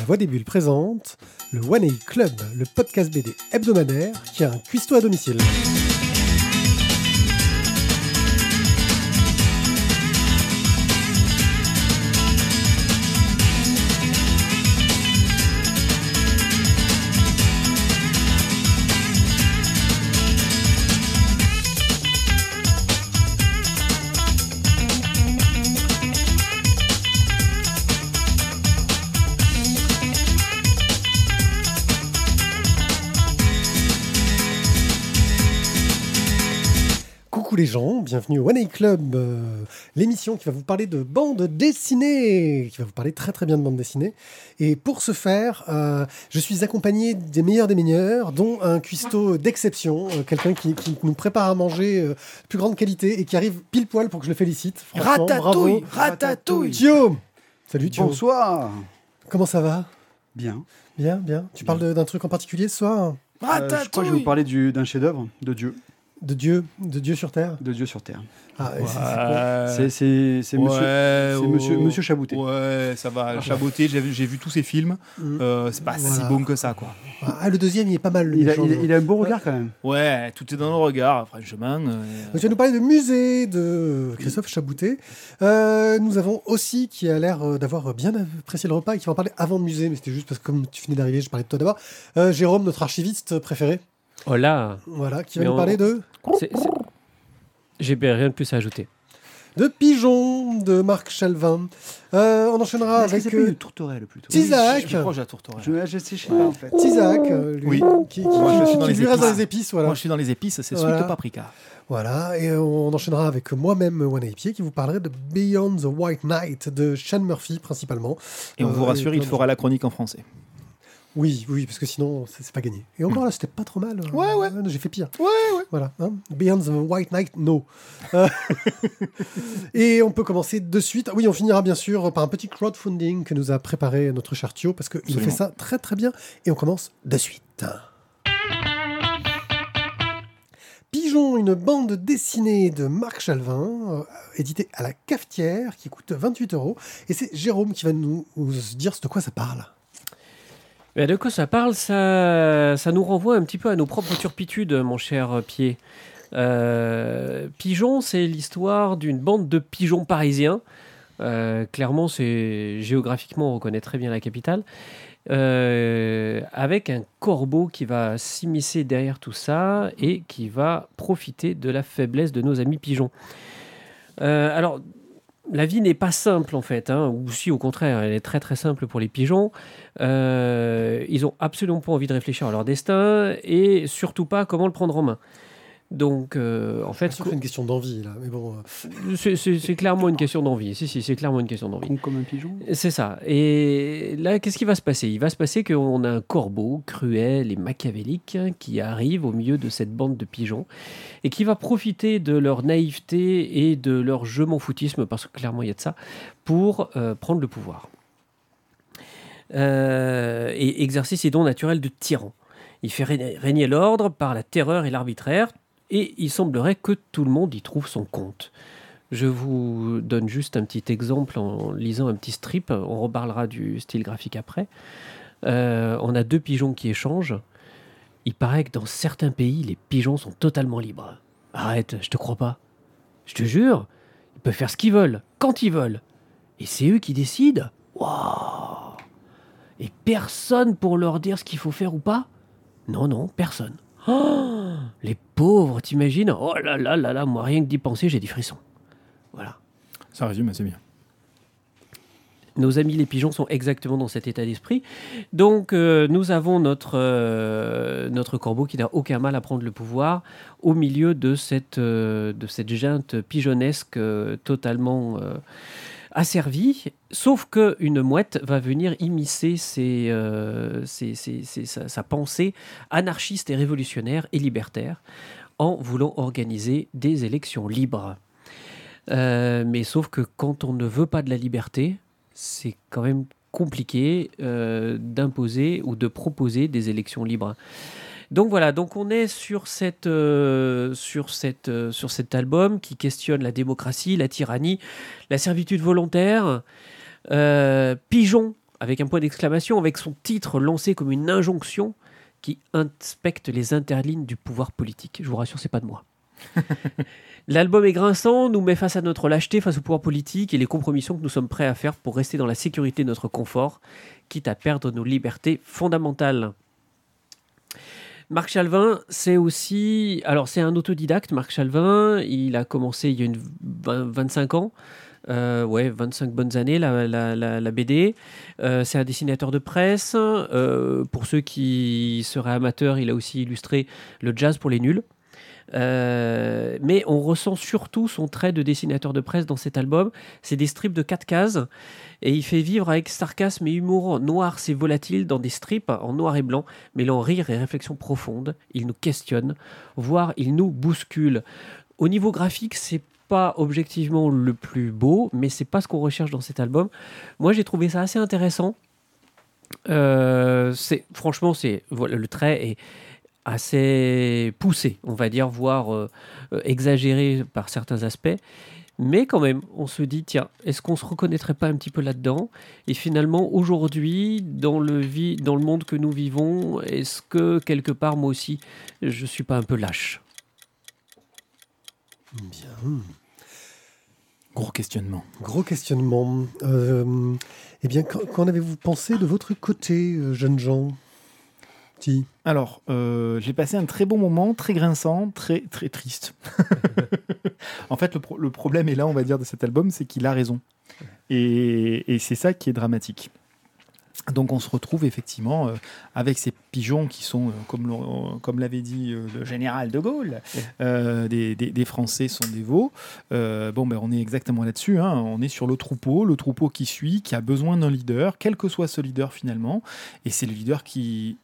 La Voix des Bulles présente le One A Club, le podcast BD hebdomadaire qui a un cuistot à domicile. Bienvenue au One A Club, euh, l'émission qui va vous parler de bande dessinée, qui va vous parler très très bien de bande dessinée. Et pour ce faire, euh, je suis accompagné des meilleurs des meilleurs, dont un cuistot d'exception, euh, quelqu'un qui, qui nous prépare à manger euh, de plus grande qualité et qui arrive pile poil pour que je le félicite. Ratatouille, bravo. ratatouille. Thio Salut Thio. Bonsoir. Comment ça va? Bien. Bien, bien. Tu parles d'un truc en particulier ce soir? Euh, je crois que je vais vous parler du- d'un chef-d'œuvre de Dieu, De Dieu, de Dieu sur Terre de Dieu sur terre. Ah, c'est- c'est monsieur Ouais, c'est monsieur oh. monsieur Chabouté. Ouais, ça va. Chaboté, j'ai vu, j'ai vu tous ses films. Mm. Euh, c'est pas Voilà. si bon que ça, quoi. Ah, le deuxième, il est pas mal. le Il a, il, a, non il a un beau regard quand même. Ouais, tout est dans le regard, franchement. euh, Donc, tu vas nous parler de musée de Christophe Chabouté. Euh, nous avons aussi qui a l'air euh, d'avoir bien apprécié le repas et qui va en parler avant le musée, mais c'était juste parce que comme tu venais d'arriver, je parlais de toi d'abord. Euh, Jérôme, notre archiviste préféré, Oh là voilà, qui va nous on- parler de J'ai bien rien de plus à ajouter. de Pigeon de Marc Chalvin. Euh, on enchaînera avec c'est euh, tourterelle plutôt? Tisac. Je suis proche de la tourterelle. Je, je sais, je sais pas en fait. Tisac, euh, lui, Oui. qui, qui- Moi, je suis dans qui les lui reste dans épices. les épices. Voilà. Moi, je suis dans les épices, c'est Voilà. sweet paprika. Voilà, et on enchaînera avec moi-même, One Pied, qui vous parlerai de Beyond the White Knight de Sean Murphy principalement. Et on Euh, vous rassure, il fera la chronique en français. Oui, oui, parce que sinon, c'est pas gagné. Et encore là, c'était pas trop mal. Hmm. Ouais, ouais. J'ai fait pire. Ouais, ouais. Voilà. hein. Beyond the White Knight, no. Euh, Et on peut commencer de suite. Oui, on finira bien sûr par un petit crowdfunding que nous a préparé notre cher Thio, parce qu'il fait ça très très bien. Et on commence de suite. Pigeon, une bande dessinée de Marc Chalvin, euh, éditée à la cafetière, qui coûte 28 euros. Et c'est Jérôme qui va nous, nous dire de quoi ça parle. De quoi ça parle ça, nous renvoie un petit peu à nos propres turpitudes, mon cher Pied. Euh, Pigeon, c'est l'histoire d'une bande de pigeons parisiens. Euh, clairement, c'est géographiquement, on reconnaît très bien la capitale. Euh, avec un corbeau qui va s'immiscer derrière tout ça et qui va profiter de la faiblesse de nos amis pigeons. Alors, la vie n'est pas simple en fait, hein, ou si au contraire, elle est très très simple pour les pigeons. Euh, ils ont absolument pas envie de réfléchir à leur destin et surtout pas comment le prendre en main. Donc, euh, en fait, C'est une question d'envie, là. Mais bon, euh, c'est- clairement une question d'envie. Si, si, c'est clairement une question d'envie. Comme un pigeon. C'est ça. Et là, qu'est-ce qui va se passer? Il va se passer qu'on a un corbeau cruel et machiavélique hein, qui arrive au milieu de cette bande de pigeons et qui va profiter de leur naïveté et de leur je m'en foutisme, parce que clairement il y a de ça, pour euh, prendre le pouvoir. Euh, et exercer ses dons naturels de tyran. Il fait régner l'ordre par la terreur et l'arbitraire, et il semblerait que tout le monde y trouve son compte. Je vous donne juste un petit exemple en lisant un petit strip. On reparlera du style graphique après. Euh, on a deux pigeons qui échangent. Il paraît que dans certains pays, les pigeons sont totalement libres. Arrête, je te crois pas. Je te jure, ils peuvent faire ce qu'ils veulent, quand ils veulent. Et c'est eux qui décident. Waouh Et personne pour leur dire ce qu'il faut faire ou pas? Non, non, personne. Oh, les pauvres, t'imagines? Oh là là là là, moi rien que d'y penser, j'ai des frissons. Voilà. Ça résume assez bien. Nos amis les pigeons sont exactement dans cet état d'esprit. Donc euh, nous avons notre, euh, notre corbeau qui n'a aucun mal à prendre le pouvoir au milieu de cette, euh, de cette junte pigeonnesque euh, totalement asservie. Sauf qu'une mouette va venir immiscer euh, sa pensée anarchiste et révolutionnaire et libertaire en voulant organiser des élections libres. Euh, mais sauf que quand on ne veut pas de la liberté, c'est quand même compliqué euh, d'imposer ou de proposer des élections libres. Donc voilà, donc on est sur, cette, euh, sur, cette, euh, sur cet album qui questionne la démocratie, la tyrannie, la servitude volontaire. Euh, Pigeon avec un point d'exclamation, avec son titre lancé comme une injonction qui inspecte les interlignes du pouvoir politique. Je vous rassure, c'est pas de moi. L'album est grinçant, nous met face à notre lâcheté face au pouvoir politique et les compromissions que nous sommes prêts à faire pour rester dans la sécurité de notre confort, quitte à perdre nos libertés fondamentales. Marc Chalvin, c'est aussi. Alors, c'est un autodidacte, Marc Chalvin. Il a commencé il y a une 25 ans. Euh, ouais, 25 bonnes années, la, BD. Euh, c'est un dessinateur de presse. Euh, pour ceux qui seraient amateurs, il a aussi illustré le jazz pour les nuls. Euh, mais on ressent surtout son trait de dessinateur de presse dans cet album. C'est des strips de 4 cases et il fait vivre avec sarcasme et humour noir c'est volatile dans des strips en noir et blanc, mêlant rire et réflexion profonde. Il nous questionne, voire il nous bouscule. Au niveau graphique, c'est pas objectivement le plus beau, mais c'est pas ce qu'on recherche dans cet album. Moi, j'ai trouvé ça assez intéressant. Euh, c'est franchement, c'est voilà, le trait est assez poussé, on va dire, voire euh, euh, exagéré par certains aspects. Mais quand même, on se dit, tiens, est-ce qu'on se reconnaîtrait pas un petit peu là-dedans? Et finalement, aujourd'hui, dans le, dans le monde que nous vivons, est-ce que quelque part, moi aussi, je suis pas un peu lâche? Bien. Gros questionnement. Gros questionnement. Euh, eh bien, qu'en avez-vous pensé de votre côté, jeunes gens? Alors, euh, j'ai passé un très bon moment, très grinçant, très, très triste. en fait, le, le, problème est là, on va dire, de cet album, c'est qu'il a raison. Et, et c'est ça qui est dramatique. Donc on se retrouve effectivement euh, avec ces pigeons qui sont, euh, comme, euh, comme l'avait dit le général de Gaulle, des, des, Français sont des veaux. bon, ben, on est exactement là-dessus. Hein. On est sur le troupeau, le troupeau qui suit, qui a besoin d'un leader, quel que soit ce leader finalement. Et c'est le leader qui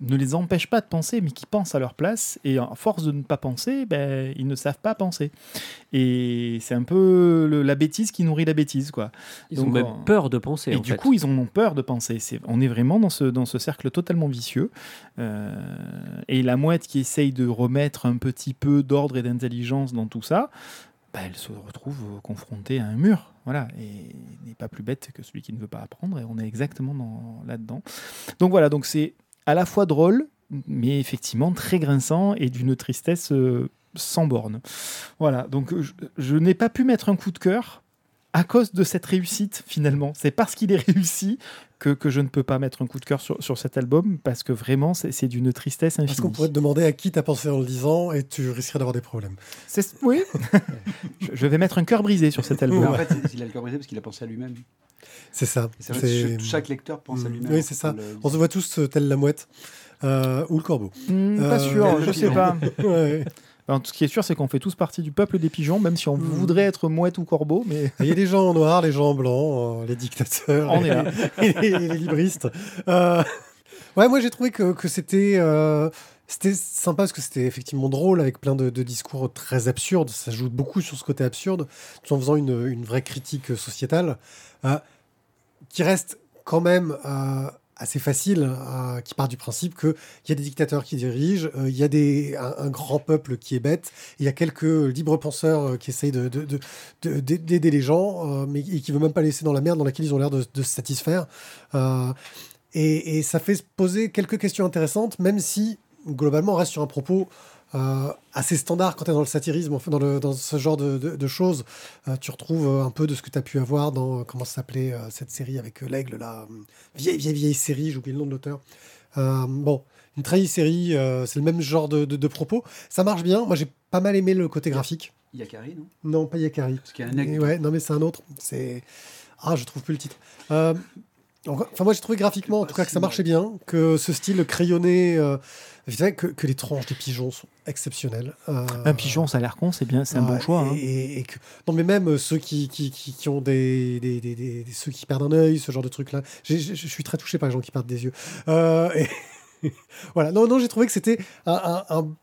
ne les empêche pas de penser, mais qui pensent à leur place. Et en force de ne pas penser, ben, ils ne savent pas penser. Et c'est un peu le, la bêtise qui nourrit la bêtise. Quoi. Ils ont même peur de penser. Et du coup, ils en ont peur de penser. On est vraiment dans ce, dans ce cercle totalement vicieux. Euh, et la mouette qui essaye de remettre un petit peu d'ordre et d'intelligence dans tout ça, ben, elle se retrouve confrontée à un mur. Voilà, et n'est pas plus bête que celui qui ne veut pas apprendre. Et on est exactement dans, là-dedans. Donc voilà, donc c'est à la fois drôle, mais effectivement très grinçant et d'une tristesse euh, sans borne. Voilà, donc je, n'ai pas pu mettre un coup de cœur à cause de cette réussite finalement. C'est parce qu'il est réussi que, que, je ne peux pas mettre un coup de cœur sur, sur cet album parce que vraiment c'est d'une tristesse infinie. Parce qu'on pourrait te demander à qui t'as pensé en le disant et tu risquerais d'avoir des problèmes. Oui, je vais mettre un cœur brisé sur cet album. en fait, il a le cœur brisé parce qu'il a pensé à lui-même. C'est ça. chaque lecteur pense à mm. lui-même. Oui, c'est ça. On se voit tous euh, tel la mouette euh, ou le corbeau. Mm, pas euh, sûr, je sais pas. ouais. ce qui est sûr, c'est qu'on fait tous partie du peuple des pigeons, même si on mm. voudrait être mouette ou corbeau. Mais il y a des gens en noir, les gens en blanc, les dictateurs, on est là, et les, libristes. Ouais, moi j'ai trouvé que, que c'était c'était sympa parce que c'était effectivement drôle avec plein de, discours très absurdes. Ça joue beaucoup sur ce côté absurde, tout en faisant une, vraie critique sociétale qui reste quand même euh, assez facile, euh, qui part du principe qu'il y a des dictateurs qui dirigent, euh, il y a un, grand peuple qui est bête, il y a quelques libres penseurs qui essayent d'aider de, de, les gens, mais qui ne veulent même pas laisser dans la merde dans laquelle ils ont l'air de, se satisfaire. Et, et, ça fait se poser quelques questions intéressantes, même si globalement on reste sur un propos euh, assez standard quand tu es dans le satirisme, dans, le, dans ce genre de, de, choses. Euh, tu retrouves euh, un peu de ce que tu as pu avoir dans, comment s'appelait cette série avec l'aigle, là vieille, vieille, vieille série, j'oublie le nom de l'auteur. bon, une très série, c'est le même genre de, de, propos. Ça marche bien. Moi, j'ai pas mal aimé le côté graphique. Yakari, non? Non, pas Yakari. Parce qu'il y a un aigle. Ouais, non, mais c'est un autre. C'est. Ah, je trouve plus le titre. Enfin, moi, j'ai trouvé graphiquement, en tout cas, que ça marchait bien, que ce style crayonné, euh, que, que, les tranches des pigeons sont exceptionnelles. Euh, un pigeon, ça a l'air con, c'est bien, c'est un bon choix. Hein. Et, que, non, mais même ceux qui, qui, qui, ont des, des, des, ceux qui perdent un œil, ce genre de truc-là. Je suis très touché par les gens qui perdent des yeux. Euh, et voilà. Non, non, j'ai trouvé que c'était un, un un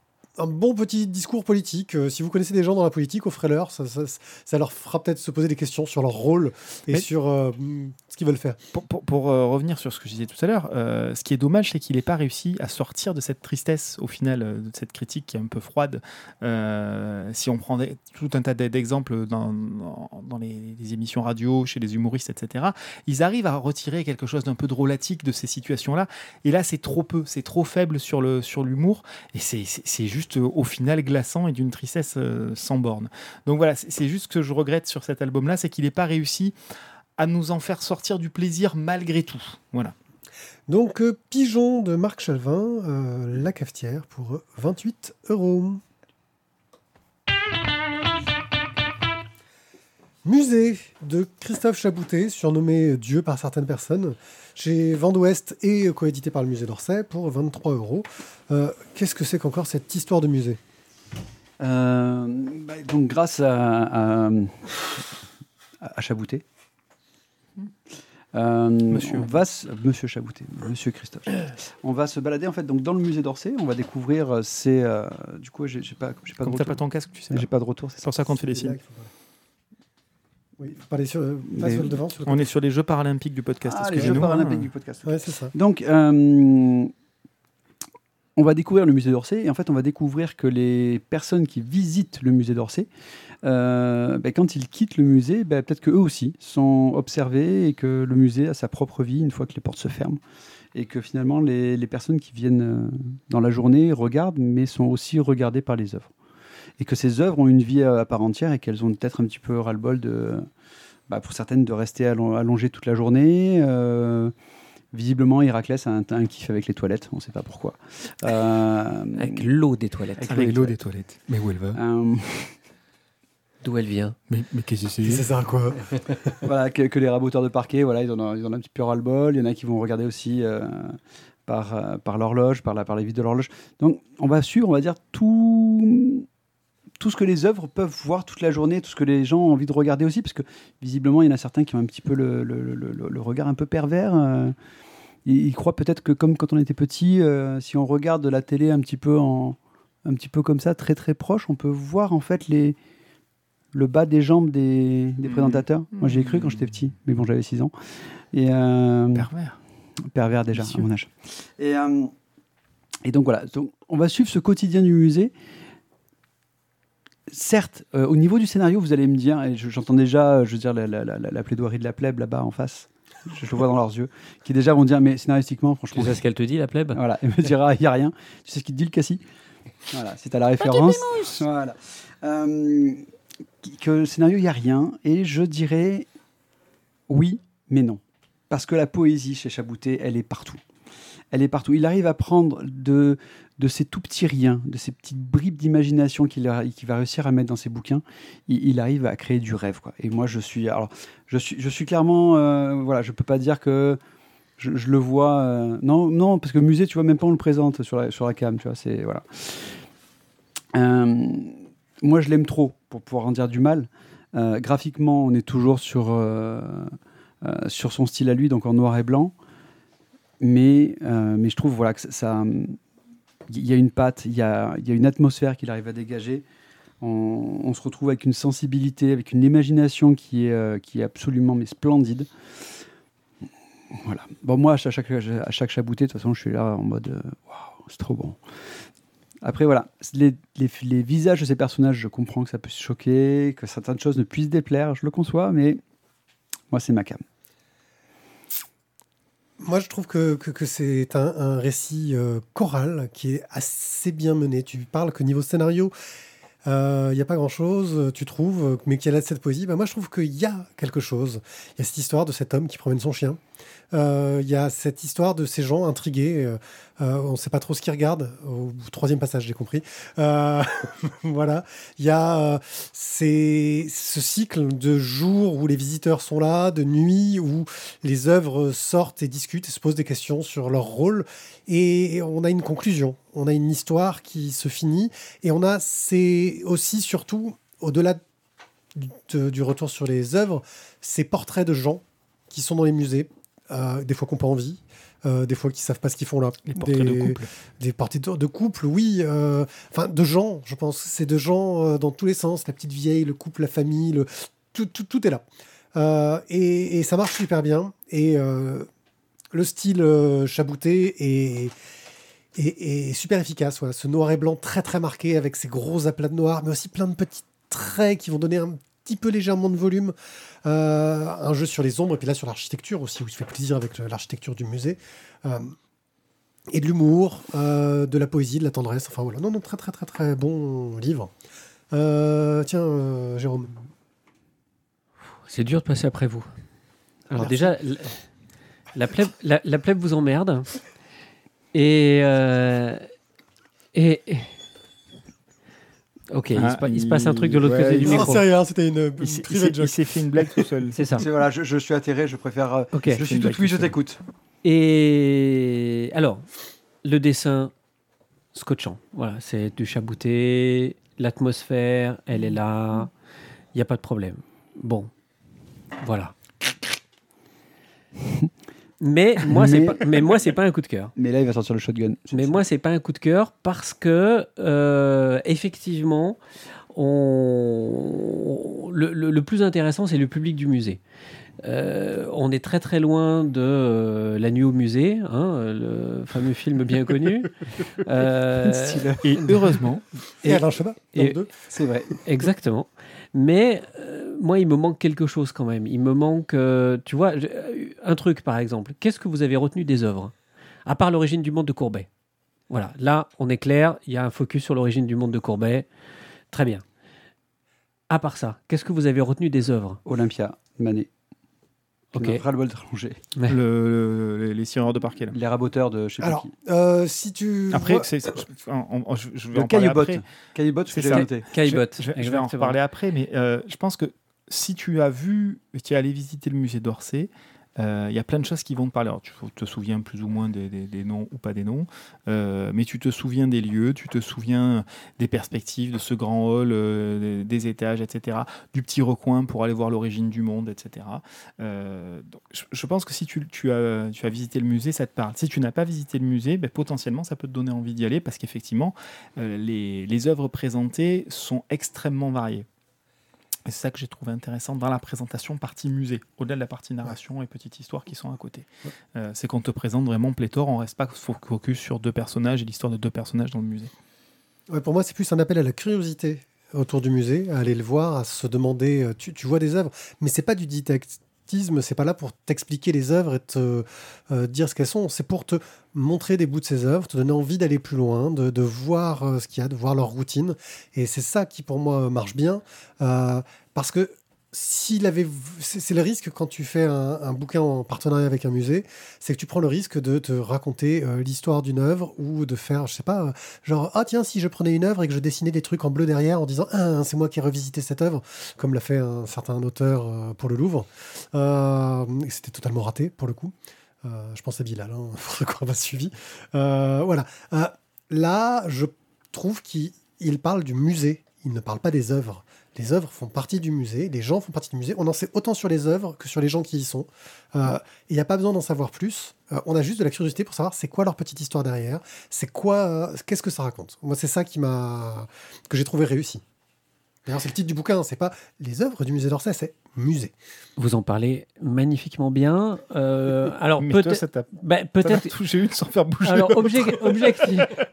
bon petit discours politique. Euh, si vous connaissez des gens dans la politique, offrez-leur. Ça, ça, ça leur fera peut-être se poser des questions sur leur rôle et Mais- sur euh, ce qu'ils veulent faire. Pour, pour- pour, euh, revenir sur ce que je disais tout à l'heure, ce qui est dommage, c'est qu'il n'ait pas réussi à sortir de cette tristesse, au final, de cette critique qui est un peu froide. Si on prend des- tout un tas d'exemples dans, dans, les, les émissions radio, chez les humoristes, etc., ils arrivent à retirer quelque chose d'un peu drôlatique de ces situations-là. Et là, c'est trop peu, c'est trop faible sur le sur l'humour, et c'est- c'est au final, glaçant et d'une tristesse euh, sans borne. Donc voilà, c'est juste ce que je regrette sur cet album-là, c'est qu'il n'ait pas réussi à nous en faire sortir du plaisir malgré tout. Voilà. Donc, euh, Pigeon de Marc Chalvin, euh, La Cafetière, pour euh, 28 euros. Musée de Christophe Chaboutet, surnommé Dieu par certaines personnes, chez Vent d'Ouest et coédité par le musée d'Orsay pour 23 euros. Euh, Qu'est-ce que c'est qu'encore cette histoire de musée? Euh, bah, donc, grâce à, à, euh, Monsieur. on va se- Monsieur Chaboutet, Monsieur Christophe. On va se balader en fait donc dans le musée d'Orsay. On va découvrir ces. euh, du coup, j'ai pas, pas Comme t'as retour. pas ton casque, tu sais. J'ai pas de retour. C'est pour ça qu'on te fait des C'est là signes. Qu'il faut parler. Oui, il faut parler sur, pas Mais- sur le devant, sur le On est sur les Jeux paralympiques du podcast. Ah, les Jeux paralympiques hein. du podcast. Ouais, c'est ça. Donc, euh, on va découvrir le musée d'Orsay et en fait, on va découvrir que les personnes qui visitent le musée d'Orsay, euh, ben, quand ils quittent le musée, ben, peut-être qu'eux aussi sont observés et que le musée a sa propre vie une fois que les portes se ferment. Et que finalement, les, les personnes qui viennent euh, dans la journée regardent, mais sont aussi regardées par les œuvres. Et que ces œuvres ont une vie à, à part entière et qu'elles ont peut-être un petit peu ras-le-bol de, bah, pour certaines, de rester allon- allongées toute la journée. euh, Visiblement, Héraclès a un, un kiff avec les toilettes, on ne sait pas pourquoi. Euh, Avec l'eau des toilettes. Avec Avec l'eau des toilettes. Mais où elle va? Euh, D'où elle vient? Mais, mais qu'est-ce que C'est? Ça, quoi? voilà, que, que les raboteurs de parquet, voilà, ils en ont, ils en ont un petit peu ras-le-bol. Il y en a qui vont regarder aussi euh, par, par l'horloge, par la, par la vitre de l'horloge. Donc, on va suivre, on va dire, tout, tout ce que les œuvres peuvent voir toute la journée, tout ce que les gens ont envie de regarder aussi, parce que visiblement, il y en a certains qui ont un petit peu le, le- le- le- le regard un peu pervers. euh, ils, ils croient peut-être que, comme quand on était petit, euh, si on regarde la télé un petit peu en un petit peu comme ça, très très proche, on peut voir en fait les le bas des jambes des, des Mhm. présentateurs. Moi, j'y ai cru quand j'étais petit, mais bon, j'avais 6 ans. Et euh, Pervers. pervers déjà à mon âge. Et, et donc voilà, donc, on va suivre ce quotidien du musée. Certes, euh, au niveau du scénario, vous allez me dire, et je- j'entends déjà, euh, je veux dire, la, la- la- la plaidoirie de la plèbe là-bas en face, je, je le vois dans leurs yeux, qui déjà vont dire, mais scénaristiquement, Tu franchement, sais ce qu'elle te dit, la plèbe? Voilà, il me dira, il n'y a rien. Tu sais ce qu'il te dit, le Cassis? Voilà, c'est à la référence. Voilà. Euh, que le scénario, il n'y a rien. Et je dirais oui, mais non. Parce que la poésie chez Chaboutet, elle est partout. Elle est partout. Il arrive à prendre de, de ces tout petits riens, de ces petites bribes d'imagination qu'il va réussir à mettre dans ses bouquins. Il, arrive à créer du rêve. Quoi. Et moi, je suis, alors, je suis, je suis clairement, euh, voilà, je peux pas dire que je, le vois. euh, non, non, parce que musée, tu vois, même pas on le présente sur la, sur cam, tu vois, c'est voilà. Euh, moi, je l'aime trop pour pouvoir en dire du mal. Graphiquement, on est toujours sur, sur son style à lui, donc en noir et blanc. Mais, mais je trouve voilà, que ça. Il y a une patte, il y a, une atmosphère qu'il arrive à dégager. On, se retrouve avec une sensibilité, avec une imagination qui est, euh, absolument splendide. Voilà. Bon, moi, à chaque, à chabouté, de toute façon, je suis là en mode euh, waouh, c'est trop bon. Après, voilà, les visages de ces personnages, je comprends que ça puisse choquer, que certaines choses ne puissent déplaire, je le conçois, mais moi, c'est ma cam. Moi, je trouve que, que, c'est un, un récit euh, choral qui est assez bien mené. Tu parles que niveau scénario, il n'y a pas grand-chose, tu trouves, mais qu'il y a là cette poésie. Bah, moi, je trouve qu'il y a quelque chose. Il y a cette histoire de cet homme qui promène son chien. Euh, Il y a cette histoire de ces gens intrigués. Euh, on ne sait pas trop ce qu'ils regardent. Au troisième passage, j'ai compris. Euh, voilà. Il y a euh, ce cycle de jours où les visiteurs sont là, de nuit où les œuvres sortent et discutent et se posent des questions sur leur rôle. Et on a une conclusion. On a une histoire qui se finit. Et on a, c'est aussi surtout, au-delà du, retour sur les œuvres, ces portraits de gens qui sont dans les musées des fois qui n'ont pas envie, euh, des fois qui savent pas ce qu'ils font là. Les portraits des, de couple. Des portraits de, de couple, oui. euh, Enfin, de gens, je pense. C'est de gens euh, dans tous les sens. La petite vieille, le couple, la famille, le... Tout, tout, tout est là. Et, et ça marche super bien. Et le style chabouté est, est, est super efficace. Voilà. Ce noir et blanc très très marqué avec ses gros aplats de noir, mais aussi plein de petits traits qui vont donner un petit peu légèrement de volume. Euh, un jeu sur les ombres et puis là sur l'architecture aussi, où il se fait plaisir avec l'architecture du musée. Euh, et de l'humour, euh, de la poésie, de la tendresse. Enfin voilà, non, non, très très très très bon livre. Tiens, Jérôme. C'est dur de passer après vous. Alors Merci. déjà, la, la plèbe, la, la plèbe vous emmerde. Et, euh, et, et- Ok, il, Ah, se, pa- il se passe un truc de l'autre ouais, côté du micro. c'est rien, c'était une Il s'est- il private s'est- joke. il s'est fait une blague tout seul. C'est ça. C'est voilà, je, je suis atterré, je préfère. euh, Ok. je suis une tout oui, je t'écoute. Et alors, le dessin scotchant. Voilà, c'est du chabouté, l'atmosphère, elle est là, il n'y a pas de problème. Bon, voilà. Mais moi, c'est Mais- pas, mais moi, c'est pas un coup de cœur. Mais là, il va sortir le shotgun. Mais moi, c'est pas un coup de cœur parce que euh, effectivement, on... le, le- le plus intéressant, c'est le public du musée. Euh, on est très très loin de euh, La Nuit au musée, hein, le fameux film bien connu. Euh, Et heureusement, Et, et- Alain Chabat, dans et- le deux. C'est vrai. Exactement. Mais euh, moi, il me manque quelque chose quand même. Il me manque, euh, tu vois, un truc par exemple. Qu'est-ce que vous avez retenu des œuvres À part l'origine du monde de Courbet? Voilà, là, on est clair, il y a un focus sur l'origine du monde de Courbet. Très bien. À part ça, qu'est-ce que vous avez retenu des œuvres? Olympia, Manet. Ok. Ok. Ras-le-bol le- le- les sireurs de parquet. là. Les raboteurs de je sais pas Alors, qui. euh, si tu. Après, vois- c'est- on- on- je- je vais Le en parler Caillebot. après. Caillebot, C'est ça. Caillebot. Je, je- je vais en reparler après, mais euh, je pense que si tu as vu, tu es allé visiter le musée d'Orsay, euh, il y a plein de choses qui vont te parler. Tu te souviens plus ou moins des, noms ou pas des noms, euh, mais tu te souviens des lieux, tu te souviens des perspectives de ce grand hall, euh, des, étages, etc., du petit recoin pour aller voir l'origine du monde, etc. Euh, donc, je, pense que si tu, as, visité le musée, ça te parle. Si tu n'as pas visité le musée, ben, potentiellement, ça peut te donner envie d'y aller parce qu'effectivement, euh, les œuvres présentées sont extrêmement variées. Et c'est ça que j'ai trouvé intéressant dans la présentation partie musée, au-delà de la partie narration et petite histoire qui sont à côté. Euh, c'est qu'on te présente vraiment pléthore, on reste pas fo- focus sur deux personnages et l'histoire de deux personnages dans le musée. Ouais, pour moi, c'est plus un appel à la curiosité autour du musée, à aller le voir, à se demander. euh, Tu, tu vois des œuvres, mais c'est pas du c'est pas là pour t'expliquer les œuvres et te euh, dire ce qu'elles sont. C'est pour te montrer des bouts de ces œuvres, te donner envie d'aller plus loin, de, de voir euh, ce qu'il y a, de voir leur routine. Et c'est ça qui, pour moi, marche bien, euh, parce que c'est le risque quand tu fais un, bouquin en partenariat avec un musée, c'est que tu prends le risque de te raconter euh, l'histoire d'une œuvre ou de faire, je sais pas, Genre, ah tiens, si je prenais une œuvre et que je dessinais des trucs en bleu derrière en disant, ah, c'est moi qui ai revisité cette œuvre, comme l'a fait un certain auteur euh, pour le Louvre. Euh, C'était totalement raté, pour le coup. Euh, je pense à Bilal, hein, n'ont pas suivi. Euh, voilà. Euh, là, je trouve qu'il il parle du musée, il ne parle pas des œuvres. Les œuvres font partie du musée, les gens font partie du musée. On en sait autant sur les œuvres que sur les gens qui y sont. Euh, Il n'y a pas besoin d'en savoir plus. Euh, on a juste de la curiosité pour savoir c'est quoi leur petite histoire derrière, c'est quoi, euh, qu'est-ce que ça raconte. Moi, c'est ça qui m'a, que j'ai trouvé réussi. D'ailleurs, c'est le titre du bouquin, c'est pas les œuvres du musée d'Orsay, c'est musée. Vous en parlez magnifiquement bien. Euh, alors peut-être, t'a peut-être. touché une sans faire bouger. Alors objectif,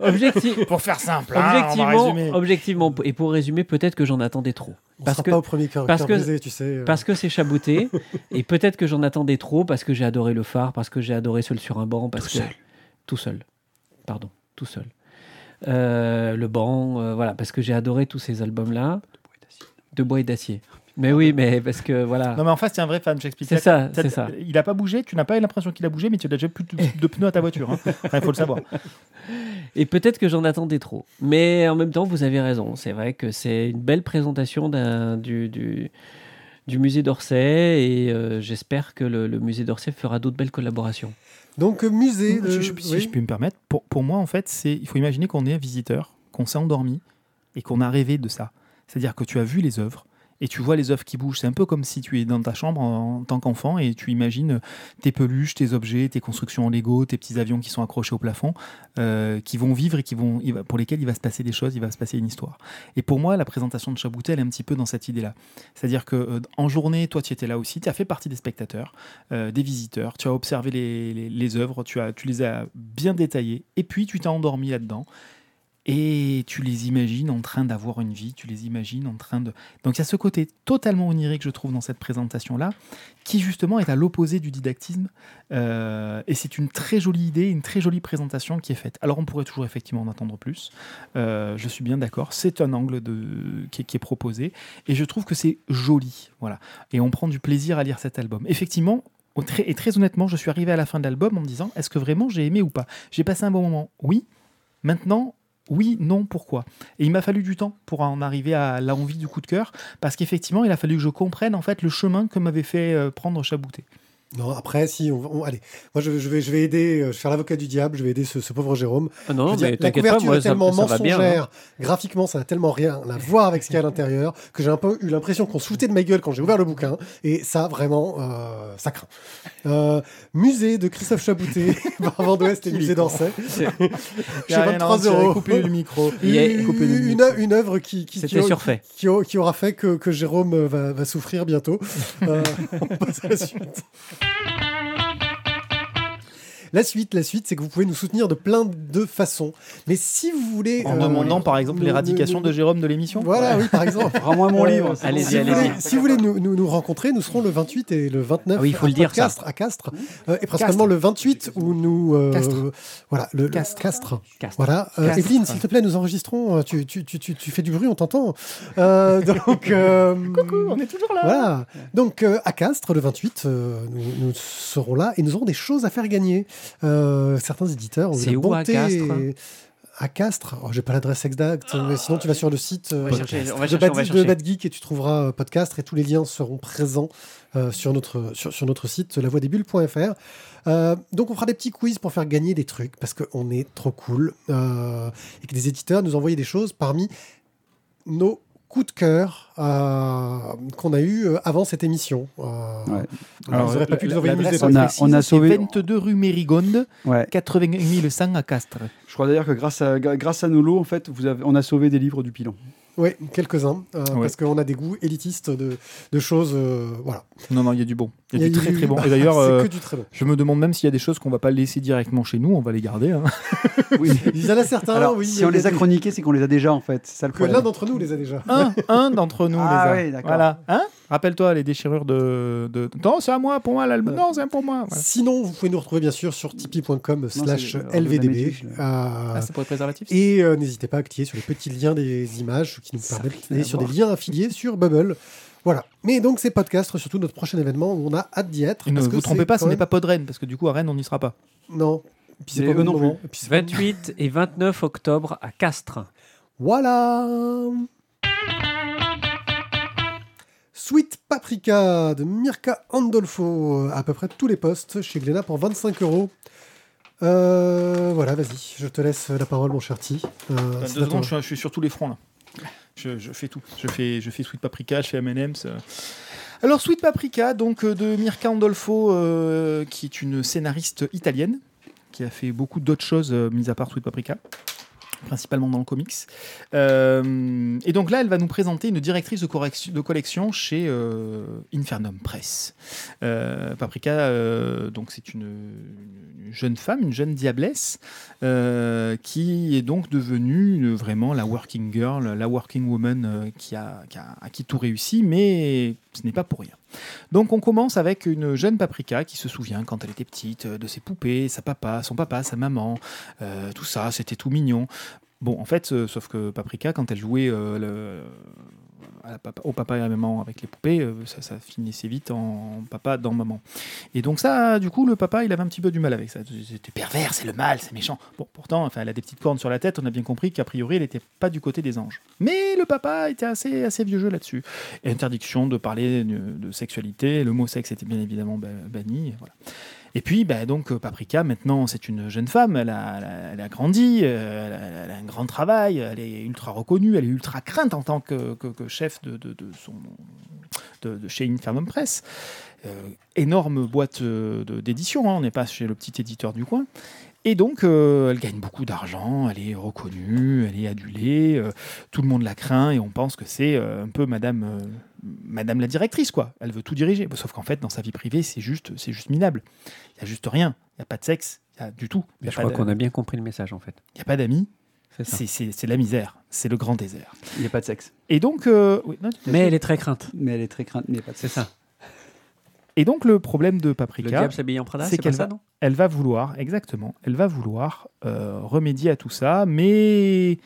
objectif, pour faire simple, hein, on va objectivement, objectivement, et pour résumer, peut-être que j'en attendais trop. On Parce sera que- pas au premier cœur, parce cœur que- brisé, tu sais. euh. Parce que c'est chabouté, et peut-être que j'en attendais trop, parce que j'ai adoré le phare, parce que j'ai adoré seul sur un banc, parce Tout que seul. tout seul, pardon, tout seul. Euh, le banc, voilà, parce que j'ai adoré tous ces albums-là, de bois et d'acier. Mais oui, mais parce que voilà, Non, mais en face, c'est un vrai fan, j'explique. c'est ça, c'est ça. Il a pas bougé, tu n'as pas eu l'impression qu'il a bougé, mais tu as déjà plus de, de pneus à ta voiture. hein. Enfin, il faut le savoir. Et peut-être que j'en attendais trop. Mais en même temps, vous avez raison. C'est vrai que c'est une belle présentation d'un- du, du, du musée d'Orsay et euh, j'espère que le, le musée d'Orsay fera d'autres belles collaborations. Donc, euh, musée. De- je- si oui. je peux me permettre, pour, pour moi, en fait, c'est il faut imaginer qu'on est un visiteur, qu'on s'est endormi et qu'on a rêvé de ça. C'est-à-dire que tu as vu les œuvres Et tu vois les œuvres qui bougent. C'est un peu comme si tu es dans ta chambre en, tant qu'enfant et tu imagines tes peluches, tes objets, tes constructions en Lego, tes petits avions qui sont accrochés au plafond, euh, qui vont vivre et qui vont, pour lesquels il va se passer des choses, il va se passer une histoire. Et pour moi, la présentation de Chaboutet, elle est un petit peu dans cette idée-là. C'est-à-dire que euh, en journée, toi, tu étais là aussi, tu as fait partie des spectateurs, euh, des visiteurs, tu as observé les œuvres, tu, as, tu les as bien détaillées, et puis tu t'es endormi là-dedans. Et tu les imagines en train d'avoir une vie, tu les imagines en train de... Donc il y a ce côté totalement onirique, je trouve, dans cette présentation-là, qui justement est à l'opposé du didactisme. Euh, et c'est une très jolie idée, une très jolie présentation qui est faite. Alors on pourrait toujours effectivement en attendre plus. Euh, je suis bien d'accord. C'est un angle qui, est, proposé. Et je trouve que c'est joli. Voilà. Et on prend du plaisir à lire cet album. Effectivement, et très honnêtement, je suis arrivé à la fin de l'album en me disant, est-ce que vraiment j'ai aimé ou pas? J'ai passé un bon moment. Oui. Maintenant, oui, non, pourquoi? Et il m'a fallu du temps pour en arriver à l'envie du coup de cœur, parce qu'effectivement, il a fallu que je comprenne en fait le chemin que m'avait fait euh, prendre Chaboutet. Non, après, si, on, on- allez, moi je, je vais, je vais aider, euh, je vais faire l'avocat du diable, je vais aider ce, ce pauvre Jérôme. Ah non, dire, mais la t'inquiète pas, couverture moi, est ça, tellement ça va bien. hein. mensongère, graphiquement, ça n'a tellement rien à voir avec ce qu'il y a à l'intérieur, que j'ai un peu eu l'impression qu'on se foutait de ma gueule quand j'ai ouvert le bouquin, et ça, vraiment, euh, ça craint. Euh, musée de Christophe Chaboutet, Barvan d'Ouest et musée d'Orsay. Chez 23 euros. Coupé le micro. Il Une, coupé le une, micro. une œuvre qui, qui, C'était qui- surfait. qui, au- qui aura fait que, que Jérôme va, va souffrir bientôt. Euh, on passe à la suite. Thank you. La suite, la suite, c'est que vous pouvez nous soutenir de plein de façons. Mais si vous voulez... En euh, demandant par exemple l'éradication de Jérôme de l'émission. Voilà, oui, par exemple. Rends-moi mon Euh, livre. allez-y, si vous allez-y. voulez, si vous voulez nous, nous, nous rencontrer, nous serons le 28 et le 29 Ah oui, il faut à le dire, ça. Castres, à Castres, Euh, et principalement le 28 où nous euh, Castres. voilà le Castres. Castres. Castres. Voilà, Euh. Evelyne, s'il te plaît, nous enregistrons. Tu, tu, tu, tu, tu fais du bruit, on t'entend. Euh, donc euh, Coucou, on est toujours là. voilà. Donc euh, à Castres, le 28, euh, nous, nous serons là et nous aurons des choses à faire gagner. Euh, certains éditeurs ont eu où, à Castres et- À Castres, oh, j'ai pas l'adresse exacte, mais sinon tu vas sur le site euh, chercher, de, Bad, de Geek et tu trouveras euh, podcast et tous les liens seront présents euh, sur, notre, sur, sur notre site lavoidesbulles.fr. Euh, donc on fera des petits quiz pour faire gagner des trucs parce qu'on est trop cool euh, et que des éditeurs nous envoient des choses parmi nos coups de cœur euh, qu'on a eu euh, avant cette émission. Euh, Ouais. alors, vous n'aurez pas pu les envoyer l'adresse on a- on a c'est sauvé- 22 rue Mérigonde, Ouais. 81 100 à Castres. Je crois d'ailleurs que grâce à, grâce à Nolo, en fait, vous avez, on a sauvé des livres du pilon. Oui, quelques-uns, euh, Ouais. parce qu'on a des goûts élitistes de, de choses. euh, voilà. Non, non, il y a du bon. Il y a, du très très bon. Et d'ailleurs, euh, bon. je me demande même s'il y a des choses qu'on va pas laisser directement chez nous, on va les garder. hein. Oui. Il y en a certains, Alors, oui. si on les a chroniqués, c'est qu'on les a déjà, en fait. Ça le Que l'un d'entre nous les a déjà. Un, un d'entre nous Ah les a. oui, d'accord. Voilà. Hein? Rappelle-toi les déchirures de, de... Non, c'est à moi, pour moi, l'album. Non, c'est pour moi. Voilà. Sinon, vous pouvez nous retrouver bien sûr sur tipeee.com slash c'est le- le LVDB. Euh, Ah, c'est pour les préservatifs et euh, n'hésitez pas à cliquer sur les petits liens des images qui nous permettent d'aller sur des liens affiliés sur Bubble. Voilà. Mais donc, ces podcasts, surtout notre prochain événement où on a hâte d'y être. Et ne parce que vous trompez pas, ce n'est pas Podren, parce que du coup, à Rennes, on n'y sera pas. Non. Et puis c'est pas eux non moment. Et puis c'est pas- 28 et 29 octobre à Castres. Voilà Sweet Paprika de Mirka Andolfo, à peu près tous les postes chez Glénat pour 25 euros. Euh, voilà, vas-y, je te laisse la parole, mon cher Ti. Euh, secondes, je suis, je suis sur tous les fronts là. Je, je fais tout. Je fais, je fais Sweet Paprika, je fais M&M's. euh. Alors Sweet Paprika, donc euh, de Mirka Andolfo, euh, qui est une scénariste italienne, qui a fait beaucoup d'autres choses, mis à part Sweet Paprika, principalement dans le comics. Euh, et donc là, elle va nous présenter une directrice de, collection chez euh, Infernum Press. Euh, Paprika, donc c'est une, une jeune femme, une jeune diablesse, qui est donc devenue vraiment la working girl, la working woman qui a, qui a- à qui tout réussit, mais ce n'est pas pour rien. Donc on commence avec une jeune Paprika qui se souvient quand elle était petite euh, de ses poupées, sa papa, son papa, sa maman, euh, tout ça, c'était tout mignon. Bon, en fait, euh, sauf que Paprika, quand elle jouait le- au papa et à maman avec les poupées, euh, ça, ça finissait vite en papa dans maman. Et donc ça, du coup, le papa, il avait un petit peu du mal avec ça. C'était pervers, c'est le mal, c'est méchant. Bon, pourtant, enfin, elle a des petites cornes sur la tête, on a bien compris qu'a priori, elle n'était pas du côté des anges. Mais le papa était assez, assez vieux jeu là-dessus. Interdiction de parler de, de sexualité, le mot sexe était bien évidemment ba- banni. Voilà. Et puis, bah, donc, euh, Paprika, maintenant, c'est une jeune femme, elle a, grandi, euh, elle a, un grand travail, elle est ultra reconnue, elle est ultra crainte en tant que, chef de, chez Infernum Press. Euh, énorme boîte d'édition, hein, on n'est pas chez le petit éditeur du coin. Et donc, elle gagne beaucoup d'argent, elle est reconnue, elle est adulée, tout le monde la craint et on pense que c'est un peu Madame, Madame la directrice, quoi. Elle veut tout diriger. Sauf qu'en fait, dans sa vie privée, c'est juste, c'est juste minable. Il n'y a juste rien. Il n'y a pas de sexe, il y a du tout. Il Mais n'y a, je crois qu'on a bien compris le message en fait. il y a pas d'amis. C'est ça. C'est- C'est c'est la misère. C'est le grand désert. Il n'y a pas de sexe. Et donc, euh, oui, non, tu- Mais elle est très crainte. Mais elle est très crainte, mais n'y pas de C'est ça. et donc le problème de Le Paprika, diable s'habille en Prada, c'est c'est pas qu'elle ça, va- non? elle va vouloir, exactement, elle va vouloir euh, remédier à tout ça, mais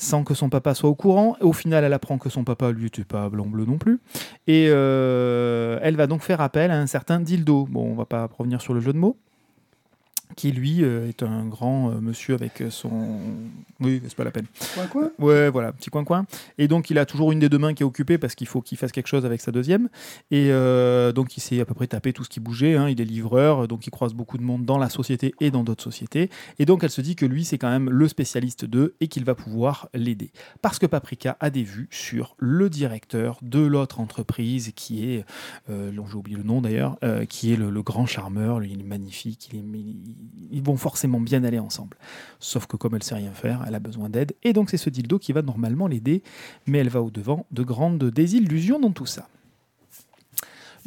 sans que son papa soit au courant. Au final, elle apprend que son papa, lui, n'était pas blanc-bleu non plus. Et euh, elle va donc faire appel à un certain Dildo. Bon, on va pas revenir sur le jeu de mots. Qui, lui, euh, est un grand euh, monsieur avec son. Oui, c'est pas la peine. Quoi, quoi Ouais, voilà, petit coin-coin. Et donc, il a toujours une des deux mains qui est occupée parce qu'il faut qu'il fasse quelque chose avec sa deuxième. Et euh, donc, il s'est à peu près tapé tout ce qui bougeait. hein. Il est livreur, donc il croise beaucoup de monde dans la société et dans d'autres sociétés. Et donc, elle se dit que lui, c'est quand même le spécialiste d'eux et qu'il va pouvoir l'aider. Parce que Paprika a des vues sur le directeur de l'autre entreprise qui est, euh, j'ai oublié le nom d'ailleurs, euh, qui est le, le grand charmeur. Lui, il est magnifique. Il est- ils vont forcément bien aller ensemble. Sauf que comme elle sait rien faire, elle a besoin d'aide. Et donc c'est ce dildo qui va normalement l'aider, mais elle va au-devant de grandes désillusions dans tout ça.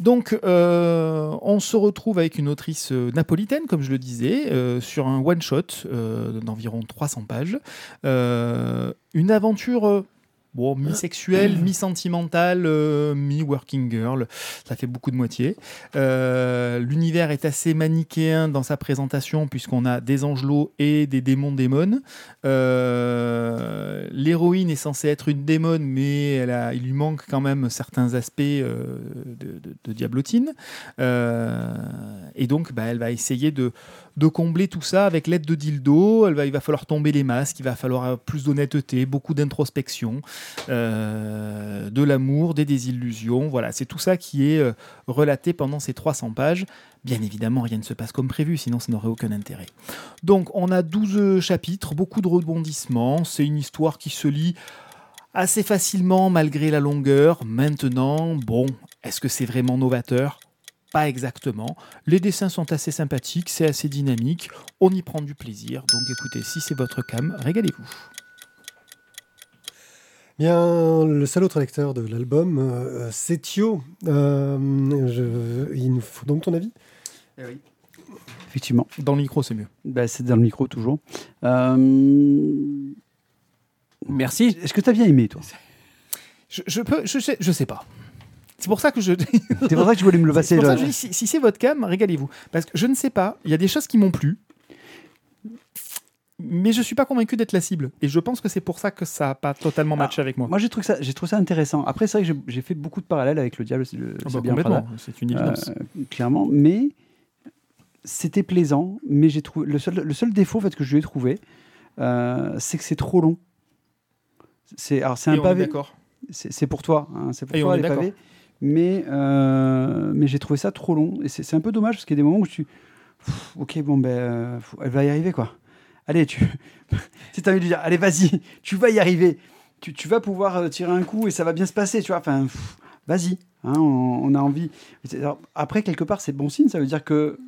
Donc euh, on se retrouve avec une autrice euh, napolitaine, comme je le disais, euh, sur un one-shot d'environ 300 pages. Une aventure... Bon, mi-sexuelle, mi-sentimentale, euh, mi-working girl, ça fait beaucoup de moitié. Euh, L'univers est assez manichéen dans sa présentation puisqu'on a des angelots et des démons démones. Euh, L'héroïne est censée être une démone, mais elle a, il lui manque quand même certains aspects de, de- de diablotine. Et donc, bah, elle va essayer de, de combler tout ça avec l'aide de dildo. Il va falloir tomber les masques, il va falloir euh, plus d'honnêteté, beaucoup d'introspection, euh, de l'amour, des désillusions. Voilà, c'est tout ça qui est euh, relaté pendant ces 300 pages. Bien évidemment, rien ne se passe comme prévu, sinon ça n'aurait aucun intérêt. Donc, on a 12 chapitres, beaucoup de rebondissements. C'est une histoire qui se lit assez facilement malgré la longueur. Maintenant, bon, est-ce que c'est vraiment novateur? Pas exactement. Les dessins sont assez sympathiques, c'est assez dynamique. On y prend du plaisir. Donc, écoutez, si c'est votre cam, régalez-vous. Bien, le seul autre lecteur de l'album, euh, c'est Thio. Euh, je- il nous faut donc ton avis Effectivement. Dans le micro, c'est mieux. Bah, c'est dans le micro toujours. Euh, Merci. Est-ce que tu as bien aimé, toi? Je, je peux, je sais, je sais pas. C'est pour ça que je. C'est pour ça que tu voulais me le passer. C'est pour ça là. que je dis, si, si c'est votre cam, régalez-vous. Parce que je ne sais pas, il y a des choses qui m'ont plu, mais je suis pas convaincu d'être la cible. Et je pense que c'est pour ça que ça n'a pas totalement matché avec moi. Moi, j'ai trouvé ça, j'ai trouvé ça intéressant. Après, c'est vrai que j'ai- fait beaucoup de parallèles avec le diable, c'est le- Ah bah, complètement, c'est une évidence. euh, clairement. Mais c'était plaisant. Mais j'ai trouvé le seul, le seul défaut, en fait, que je lui ai trouvé, euh, c'est que c'est trop long. C'est alors c'est Et un pavé. C'est pour toi, hein, c'est pour Et toi les d'accord. pavés. Mais euh, mais j'ai trouvé ça trop long et c'est un peu dommage parce qu'il y a des moments où tu Pff, ok bon ben euh, faut- elle va y arriver quoi. Allez tu si t'as envie de lui dire allez vas-y tu vas y arriver tu, tu vas pouvoir euh, tirer un coup et ça va bien se passer tu vois enfin vas-y hein, on, on a envie. Alors, après quelque part c'est bon signe ça veut dire que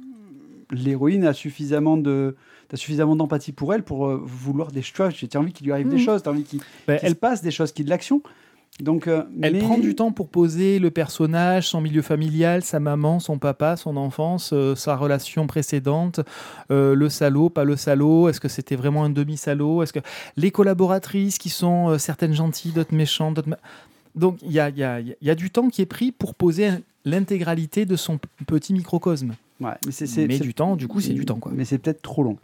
l'héroïne a suffisamment de t'as suffisamment d'empathie pour elle pour euh, vouloir des choses tu as envie qu'il lui arrive des Mhm. choses tu as envie qu'il Bah, qu'il elle se passe des choses qui de l'action donc euh, Elle mais- prend du temps pour poser le personnage, son milieu familial, sa maman, son papa, son enfance, euh, sa relation précédente, euh, le salaud, pas le salaud, est-ce que c'était vraiment un demi-salaud, est-ce que les collaboratrices qui sont certaines gentilles, d'autres méchantes, d'autres... Donc il y a, il y a- il y a du temps qui est pris pour poser l'intégralité de son petit microcosme. Ouais, mais c'est, c'est- Mais c'est- du temps, du coup, c'est du temps. Quoi. Mais c'est peut-être trop long.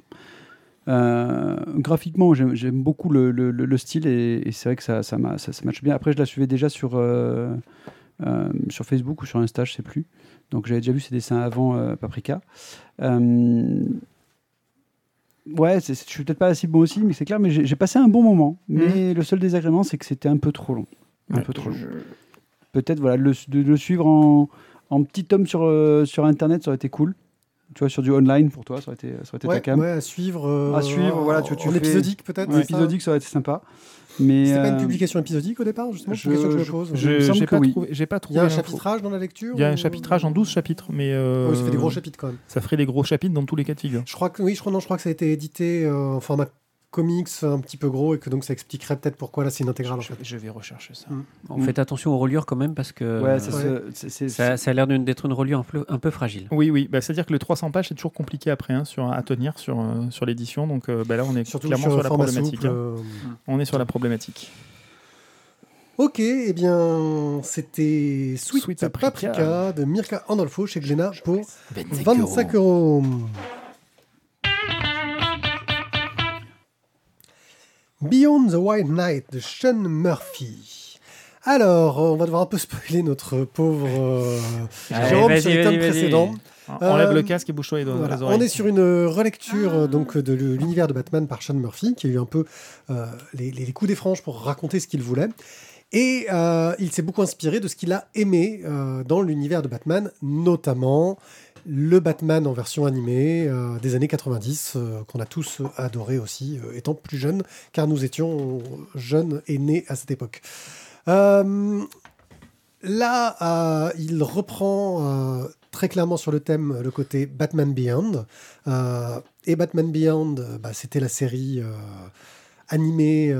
Euh, graphiquement, j'aime, beaucoup le, le- le- le style et, et c'est vrai que ça, ça, ça, ça matche bien. Après, je la suivais déjà sur, euh, euh, sur Facebook ou sur Insta, je sais plus. Donc j'avais déjà vu ses dessins avant Paprika. Ouais, je suis peut-être pas cible moi aussi, mais c'est clair. Mais j'ai, passé un bon moment. Mais le seul désagrément, c'est que c'était un peu trop long. Un Ouais, peu trop long. Peut-être voilà, le- de le suivre en, en petit tome sur, sur Internet, ça aurait été cool. Tu vois, sur du online pour toi, ça aurait été, ça aurait été Ouais, ta cam. ouais, à suivre. euh, À suivre, voilà, tu- tu en fais- épisodique peut-être. Ça épisodique, ça aurait été sympa. Mais C'était pas une euh, publication épisodique au départ, justement je- question que je je- pose. j'ai pas, oui. trouvé- j'ai pas Il y a un chapitrage dans la lecture Il y a un chapitrage en 12 chapitres, mais euh, Oui, ça fait des gros chapitres quand même. ça ferait des gros chapitres dans tous les cas de figure. Je crois que oui, je crois non, je crois que ça a été édité euh, en format comics un petit peu gros et que donc ça expliquerait peut-être pourquoi là c'est une intégrale en Je, fait. je vais rechercher ça. Mm. Faites attention aux reliures quand même parce que ouais, ça, a l'air d'être une reliure un peu, un peu fragile. Oui, oui, bah, c'est-à-dire que le 300 pages, c'est toujours compliqué après hein, sur, à tenir sur, euh, sur l'édition. Donc euh, bah, là, on est Surtout clairement sur, sur, la problématique. souple. hein. euh. On est sur la problématique. Ok, eh bien c'était Sweet, Sweet Paprika. Paprika. de Mirka Andolfo chez Glénat pour 25 euros. Beyond the White Night de Sean Murphy. Alors, euh, on va devoir un peu spoiler notre pauvre euh, Allez, Jérôme sur les tomes précédents. Enlève Euh, le casque et bouge-toi les, Voilà. les On oreilles. est sur une euh, relecture euh, donc de l'univers de Batman par Sean Murphy, qui a eu un peu euh, les, les- les coups des franges pour raconter ce qu'il voulait. Et euh, il s'est beaucoup inspiré de ce qu'il a aimé euh, dans l'univers de Batman, notamment le Batman en version animée euh, des années 90, euh, qu'on a tous adoré aussi, euh, étant plus jeunes, car nous étions jeunes et nés à cette époque. Là, il reprend très clairement sur le thème le côté Batman Beyond. Et Batman Beyond, bah, c'était la série animée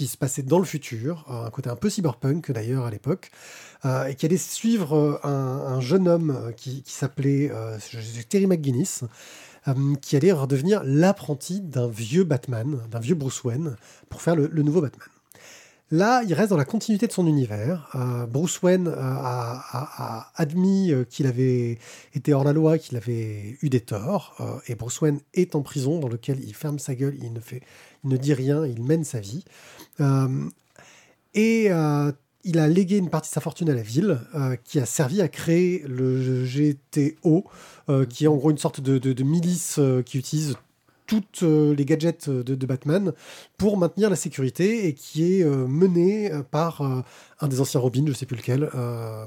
qui se passait dans le futur, euh, un côté un peu cyberpunk d'ailleurs à l'époque, euh, et qui allait suivre euh, un, un jeune homme qui, s'appelait Terry McGuinness, qui allait redevenir l'apprenti d'un vieux Batman, d'un vieux Bruce Wayne, pour faire le nouveau Batman. Là, il reste dans la continuité de son univers. Euh, Bruce Wayne euh, a, admis euh, qu'il avait été hors la loi, qu'il avait eu des torts, et Bruce Wayne est en prison dans lequel il ferme sa gueule, il ne fait, il ne dit rien, il mène sa vie. Et il a légué une partie de sa fortune à la ville, qui a servi à créer le GTO, qui est en gros une sorte de, milice qui utilise toutes euh, les gadgets de, de Batman pour maintenir la sécurité et qui est euh, menée euh, par euh, un des anciens Robin, je sais plus lequel. euh,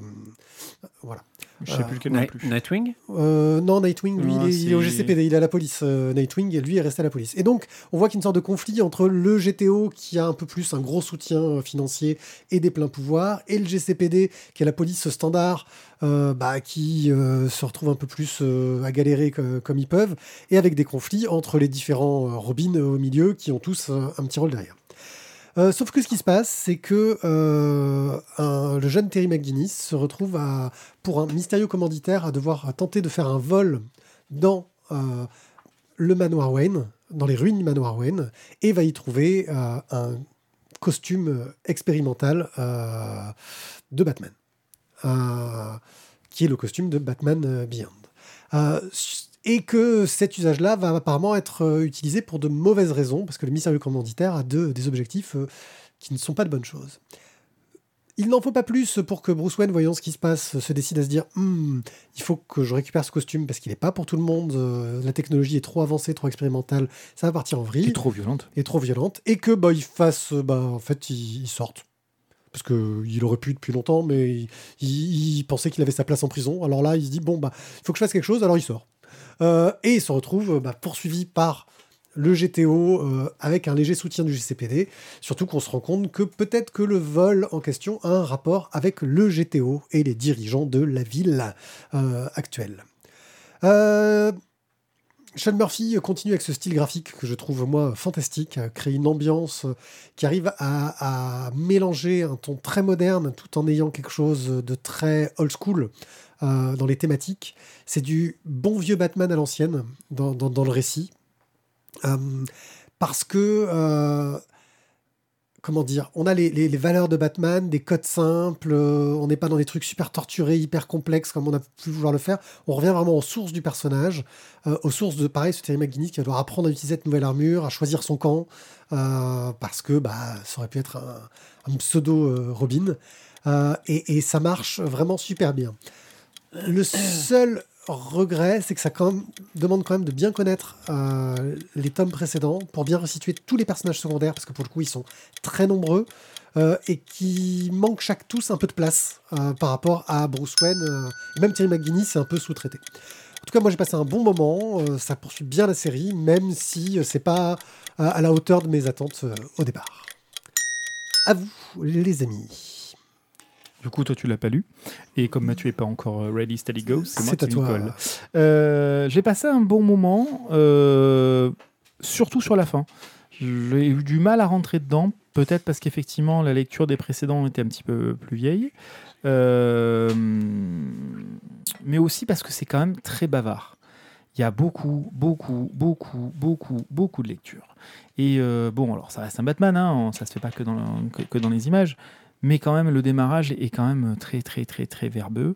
voilà. Je sais plus lequel non Night- plus. Nightwing Euh, non, Nightwing, lui, il, est, il est au GCPD, il est à la police. euh, Nightwing, et lui est resté à la police. Et donc, on voit qu'il y a une sorte de conflit entre le GTO, qui a un peu plus un gros soutien financier et des pleins pouvoirs, et le GCPD, qui est la police standard, euh, bah, qui euh, se retrouve un peu plus euh, à galérer que- comme ils peuvent, et avec des conflits entre les différents euh, Robins au milieu, qui ont tous euh, un petit rôle derrière. Euh, sauf que ce qui se passe, c'est que euh, le jeune Terry McGuinness se retrouve pour un mystérieux commanditaire à devoir tenter de faire un vol dans euh, le manoir Wayne, dans les ruines du manoir Wayne, et va y trouver un costume expérimental de Batman, qui est le costume de Batman Beyond. Et que cet usage-là va apparemment être euh, utilisé pour de mauvaises raisons, parce que le mystérieux commanditaire a deux, des objectifs euh, qui ne sont pas de bonnes choses. Il n'en faut pas plus pour que Bruce Wayne, voyant ce qui se passe, se décide à se dire Hmm, il faut que je récupère ce costume parce qu'il n'est pas pour tout le monde, euh, la technologie est trop avancée, trop expérimentale, ça va partir en vrille. Est trop violente. est trop violente. Et que bah il fasse bah en fait il, il sorte. Parce que il aurait pu depuis longtemps mais il, il- il pensait qu'il avait sa place en prison. Alors là il se dit bon bah il faut que je fasse quelque chose alors il sort et il se retrouve euh, bah, poursuivi par le GTO euh, avec un léger soutien du GCPD surtout qu'on se rend compte que peut-être que le vol en question a un rapport avec le GTO et les dirigeants de la ville euh, actuelle. Euh, Sean Murphy continue avec ce style graphique que je trouve moi fantastique, à créer une ambiance euh, qui arrive à mélanger un ton très moderne tout en ayant quelque chose de très old school euh, dans les thématiques. C'est du bon vieux Batman à l'ancienne dans, le récit. Euh, parce que euh, comment dire, on a les, valeurs de Batman, des codes simples, on n'est pas dans des trucs super torturés, hyper complexes comme on a pu vouloir le faire. On revient vraiment aux sources du personnage, aux sources de, pareil, ce Terry McGuinness qui va devoir apprendre à utiliser cette nouvelle armure, à choisir son camp, parce que bah, ça aurait pu être un, pseudo Robin. Et ça marche vraiment super bien. Le seul regret, c'est que ça demande quand même de bien connaître euh, les tomes précédents pour bien resituer tous les personnages secondaires, parce que pour le coup, ils sont très nombreux euh, et qui manquent chaque tous un peu de place euh, par rapport à Bruce Wayne. et même Terry McGuinness, c'est un peu sous-traité. En tout cas, moi j'ai passé un bon moment. ça poursuit bien la série, même si c'est pas à, la hauteur de mes attentes au départ. À vous, les amis. Du coup, toi, tu l'as pas lu. Et comme Mathieu n'est pas encore euh, ready, steady go, c'est moi qui colle. Euh, J'ai passé un bon moment, euh, surtout sur la fin. J'ai eu du mal à rentrer dedans, peut-être parce qu'effectivement, la lecture des précédents était un petit peu plus vieille. Euh, mais aussi parce que c'est quand même très bavard. Il y a beaucoup, beaucoup, beaucoup, beaucoup, beaucoup de lectures. Et euh, bon, alors ça reste un Batman, hein, ça se fait pas que dans, le- que, que dans les images, mais quand même le démarrage est quand même très, très, très, très verbeux,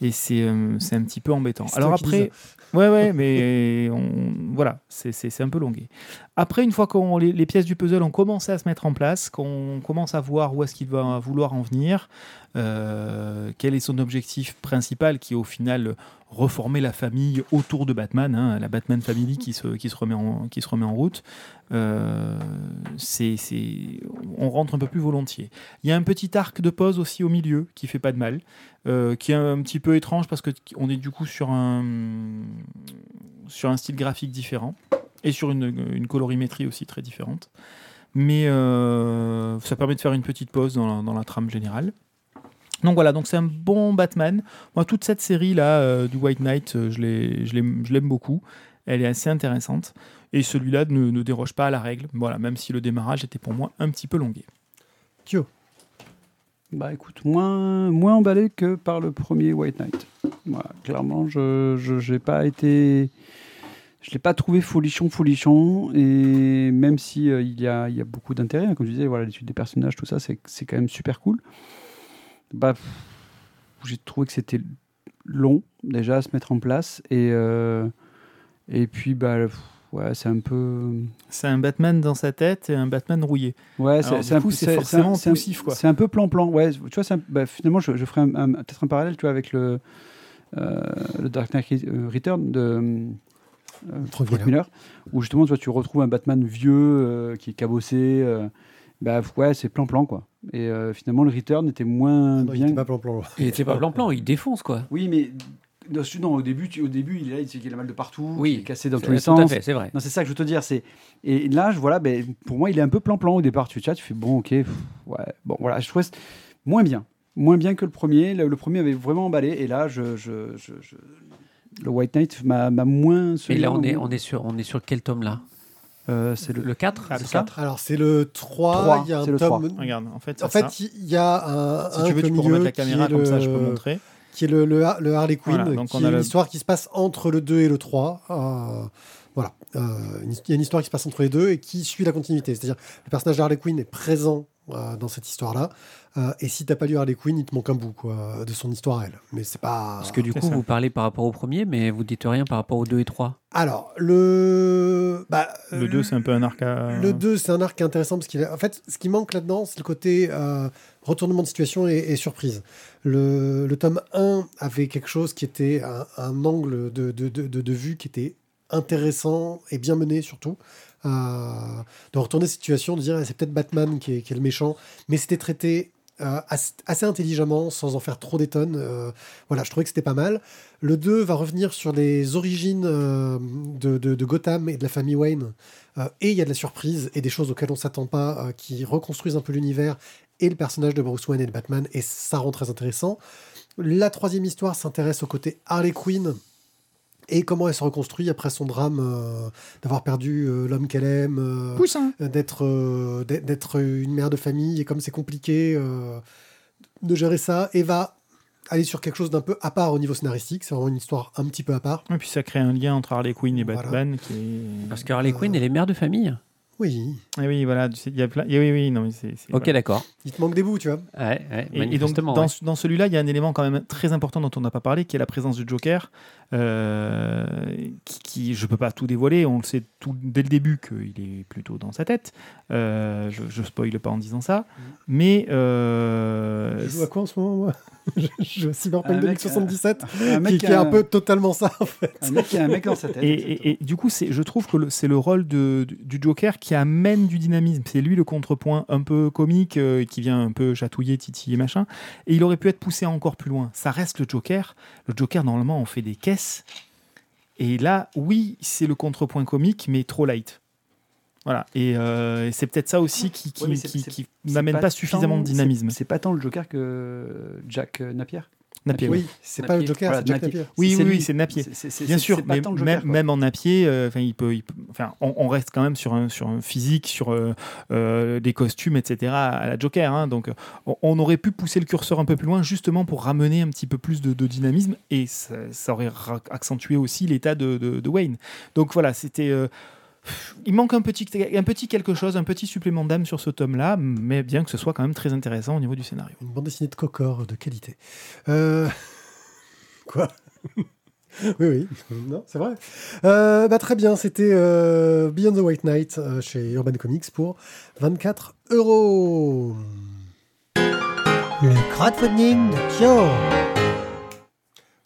et c'est euh, c'est un petit peu embêtant. Alors après, ouais, ouais, mais on, voilà, c'est- un peu longué. Après, une fois que les, les pièces du puzzle ont commencé à se mettre en place, qu'on commence à voir où est-ce qu'il va vouloir en venir, euh, quel est son objectif principal, qui est au final reformer la famille autour de Batman, hein, la Batman Family qui se, qui se, remet, en, qui se remet en route, euh, c'est c'est- on rentre un peu plus volontiers. Il y a un petit arc de pause aussi au milieu qui fait pas de mal, euh, qui est un petit peu étrange parce qu'on est du coup sur un, sur un style graphique différent et sur une, une colorimétrie aussi très différente. Mais euh, ça permet de faire une petite pause dans la, trame générale. Donc voilà, donc c'est un bon Batman. Moi, toute cette série là euh, du White Knight, je l'ai- je l'aime beaucoup. Elle est assez intéressante. Et celui-là ne, ne déroge pas à la règle. Voilà, même si le démarrage était pour moi un petit peu longué. Kyo. Bah écoute, moins, moins emballé que par le premier White Knight. Voilà, clairement, je n'ai pas été. Je l'ai pas trouvé folichon, folichon. Et même si euh, il, y a, y a beaucoup d'intérêt, hein, comme je disais, voilà, l'étude des personnages, tout ça, c'est quand même super cool. Bah, j'ai trouvé que c'était long déjà à se mettre en place. Et, euh, et puis, bah, ouais, c'est un peu. C'est un Batman dans sa tête et un Batman rouillé. Ouais, c'est un peu- c'est forcément un- poussif, quoi. C'est un peu plan-plan. Ouais, tu vois, un- bah, finalement, je, je ferai peut-être un parallèle, tu vois, avec le, euh, le Dark Knight euh, Return de euh, Frank Miller. Où justement, tu vois, tu retrouves un Batman vieux euh, qui est cabossé. euh, bah ouais, c'est plan-plan, quoi. Et euh, finalement, le Return était moins Non, il bien. était pas plan-plan. Il était pas plan-plan, il défonce quoi. Oui, mais non, non, au début, tu- au début, il est là, il, il a mal de partout, Oui. il est cassé dans C'est- tous les sens. c'est vrai. Non, c'est ça que je veux te dire. C'est et là, je voilà, ben, pour moi, il est un peu plan-plan au départ. Tu, tu vois, tu fais bon, ok, pff, ouais, bon, voilà, je trouve moins bien, moins bien que le premier. Le, le premier avait vraiment emballé, et là, je, je, je- je- le White Knight m'a moins. Et là, on est, on est sur, on est sur quel tome là? Euh, c'est le, Le 4 Ah, c'est le ça? 4. Alors, c'est le 3. Trois, il y a un tome. Regarde, en fait, En fait, ça. il y a un. si un tu veux, tu peux remettre la caméra, est comme ça, le- je peux montrer. Qui est le, le, Har- le Harley Quinn, Voilà, donc qui on a est le- une histoire qui se passe entre le 2 et le 3. Euh, voilà. Euh, Il y a une histoire qui se passe entre les deux et qui suit la continuité. C'est-à-dire le personnage d'Harley Quinn est présent euh, dans cette histoire-là. Euh, et si t'as pas lu Harley Quinn, il te manque un bout quoi, de son histoire à elle. Mais c'est pas. Parce que du coup, ça. vous parlez par rapport au premier, mais vous dites rien par rapport aux 2 et 3. Alors, le. Bah, Le 2, c'est un peu un arc à... Le 2, c'est un arc intéressant parce qu'il a... En fait, ce qui manque là-dedans, c'est le côté euh, retournement de situation et, et surprise. Le, tome 1 avait quelque chose qui était un, angle de, vue qui était intéressant et bien mené surtout. De retourner cette situation, de dire eh, c'est peut-être Batman qui est, le méchant, mais c'était traité euh, assez, intelligemment sans en faire trop des. Euh, voilà, je trouvais que c'était pas mal. Le 2 va revenir sur les origines euh, de, Gotham et de la famille Wayne. Et il y a de la surprise et des choses auxquelles on s'attend pas qui reconstruisent un peu l'univers et le personnage de Bruce Wayne et de Batman. Et ça rend très intéressant. La troisième histoire s'intéresse au côté Harley Quinn et comment elle se reconstruit après son drame euh, d'avoir perdu euh, l'homme qu'elle aime, euh, Poussin d'être euh, d'être- une mère de famille et comme c'est compliqué euh, de gérer ça et va aller sur quelque chose d'un peu à part au niveau scénaristique c'est vraiment une histoire un petit peu à part Et puis ça crée un lien entre Harley Quinn et Voilà. Batman qui est... Parce que Harley Quinn, elle est mère de famille. Oui Ah oui, voilà, tu sais, il y a plein... Oui, oui, non, mais c'est... c'est- Ok, voilà. d'accord. il te manque des bouts tu vois Ouais, ouais, Et, et donc, dans, ouais. ce- dans celui-là, il y a un élément quand même très important dont on n'a pas parlé, qui est la présence du Joker, euh, qui, qui- je peux pas tout dévoiler, on le sait tout dès le début qu'il est plutôt dans sa tête. Euh, je, je spoile pas en disant ça, mais euh, je joue à quoi en ce moment moi? Je joue à Un Cyberpunk mec, 2077 un mec qui, est a- un peu totalement ça en fait un mec qui a un mec dans sa tête. Et, exactement. et- et du coup, c'est, je trouve que le- c'est le rôle de- du Joker qui amène du dynamisme. C'est lui le contrepoint un peu comique euh, qui vient un peu chatouiller, titiller, machin. Et il aurait pu être poussé encore plus loin. Ça reste le Joker. Le Joker, normalement, on fait des caisses. Et là, oui, c'est le contrepoint comique, mais trop light. Voilà. Et, euh, c'est peut-être ça aussi qui, qui, Ouais, qui- qui n'amène pas, suffisamment de dynamisme. c'est- pas tant le Joker que Jack Napier? Napier, Oui, c'est pas le. Joker, Voilà, c'est Jack Napier. Napier. Oui, C'est oui, oui, c'est Napier. C'est- c'est- c'est- Bien sûr, c'est pas mais Joker, même, en Napier, euh, enfin, il peut, il peut- enfin, on, on reste quand même sur un, sur un physique, sur euh, euh, des costumes, etc. à la Joker. hein. donc, on, on aurait pu pousser le curseur un peu plus loin, justement pour ramener un petit peu plus de, de dynamisme, et ça, ça aurait ra- accentué aussi l'état de, de- de Wayne. Donc voilà, c'était. Il manque un petit, un petit quelque chose, un petit supplément d'âme sur ce tome-là, mais bien que ce soit quand même très intéressant au niveau du scénario. Une bande dessinée de Cocor de qualité. Euh, Quoi? Oui, oui. Non, c'est vrai. Euh, bah, très bien, c'était euh, Beyond the White Knight euh, chez Urban Comics pour 24 euros. Le crowdfunding de Thio.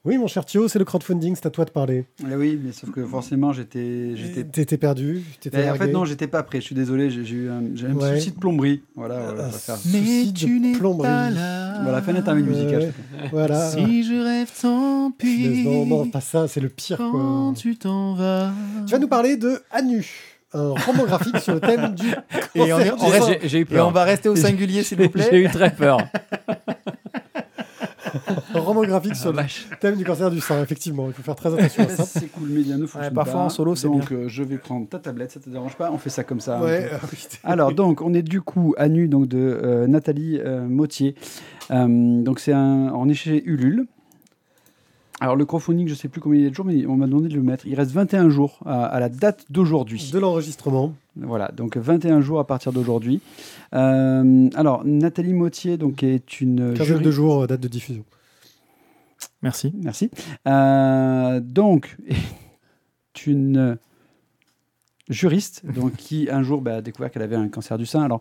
Oui, mon cher Thio, c'est le crowdfunding, c'est à toi de parler. Eh oui, mais sauf que forcément, j'étais. j'étais- T'étais perdu, t'étais Eh, en fait, non, j'étais pas prêt. Je suis désolé, j'ai j'ai eu un, j'ai un Ouais. souci de plomberie. Voilà, voilà, Ah, on va faire. Souci de plomberie. Voilà, fais un musical. Ouais. Voilà. Si je rêve, tant pis. Non, non, pas ça, c'est le pire. Quoi. Quand tu t'en vas. Tu vas nous parler de Anu, un roman graphique sur le thème du Et on, est- on. J'ai j'ai eu et peur. on va rester au singulier, s'il vous J'ai plaît. eu très peur. Un roman graphique sur Ah, le vache. thème du cancer du sein, effectivement. Il faut faire très attention à ça. C'est cool, mais il y a nous, faut Ouais, parfois, en solo, c'est Donc, euh, je vais prendre ta tablette, ça te dérange pas On fait ça comme ça. Ouais, euh. Alors, donc, on est du coup à nu donc, de euh, Nathalie euh, Mottier. Euh, donc, c'est un, on est chez Ulule. Alors, le crowdfunding, je sais plus combien il y a de jours, mais on m'a demandé de le mettre. Il reste 21 jours à, à la date d'aujourd'hui. de l'enregistrement. Voilà, donc 21 jours à partir d'aujourd'hui. Euh, alors, Nathalie Mottier donc, est une. Quinzaine jury- de jours, euh, date de diffusion. Merci. Merci. Euh, donc, une juriste donc, qui un jour bah, a découvert qu'elle avait un cancer du sein. Alors,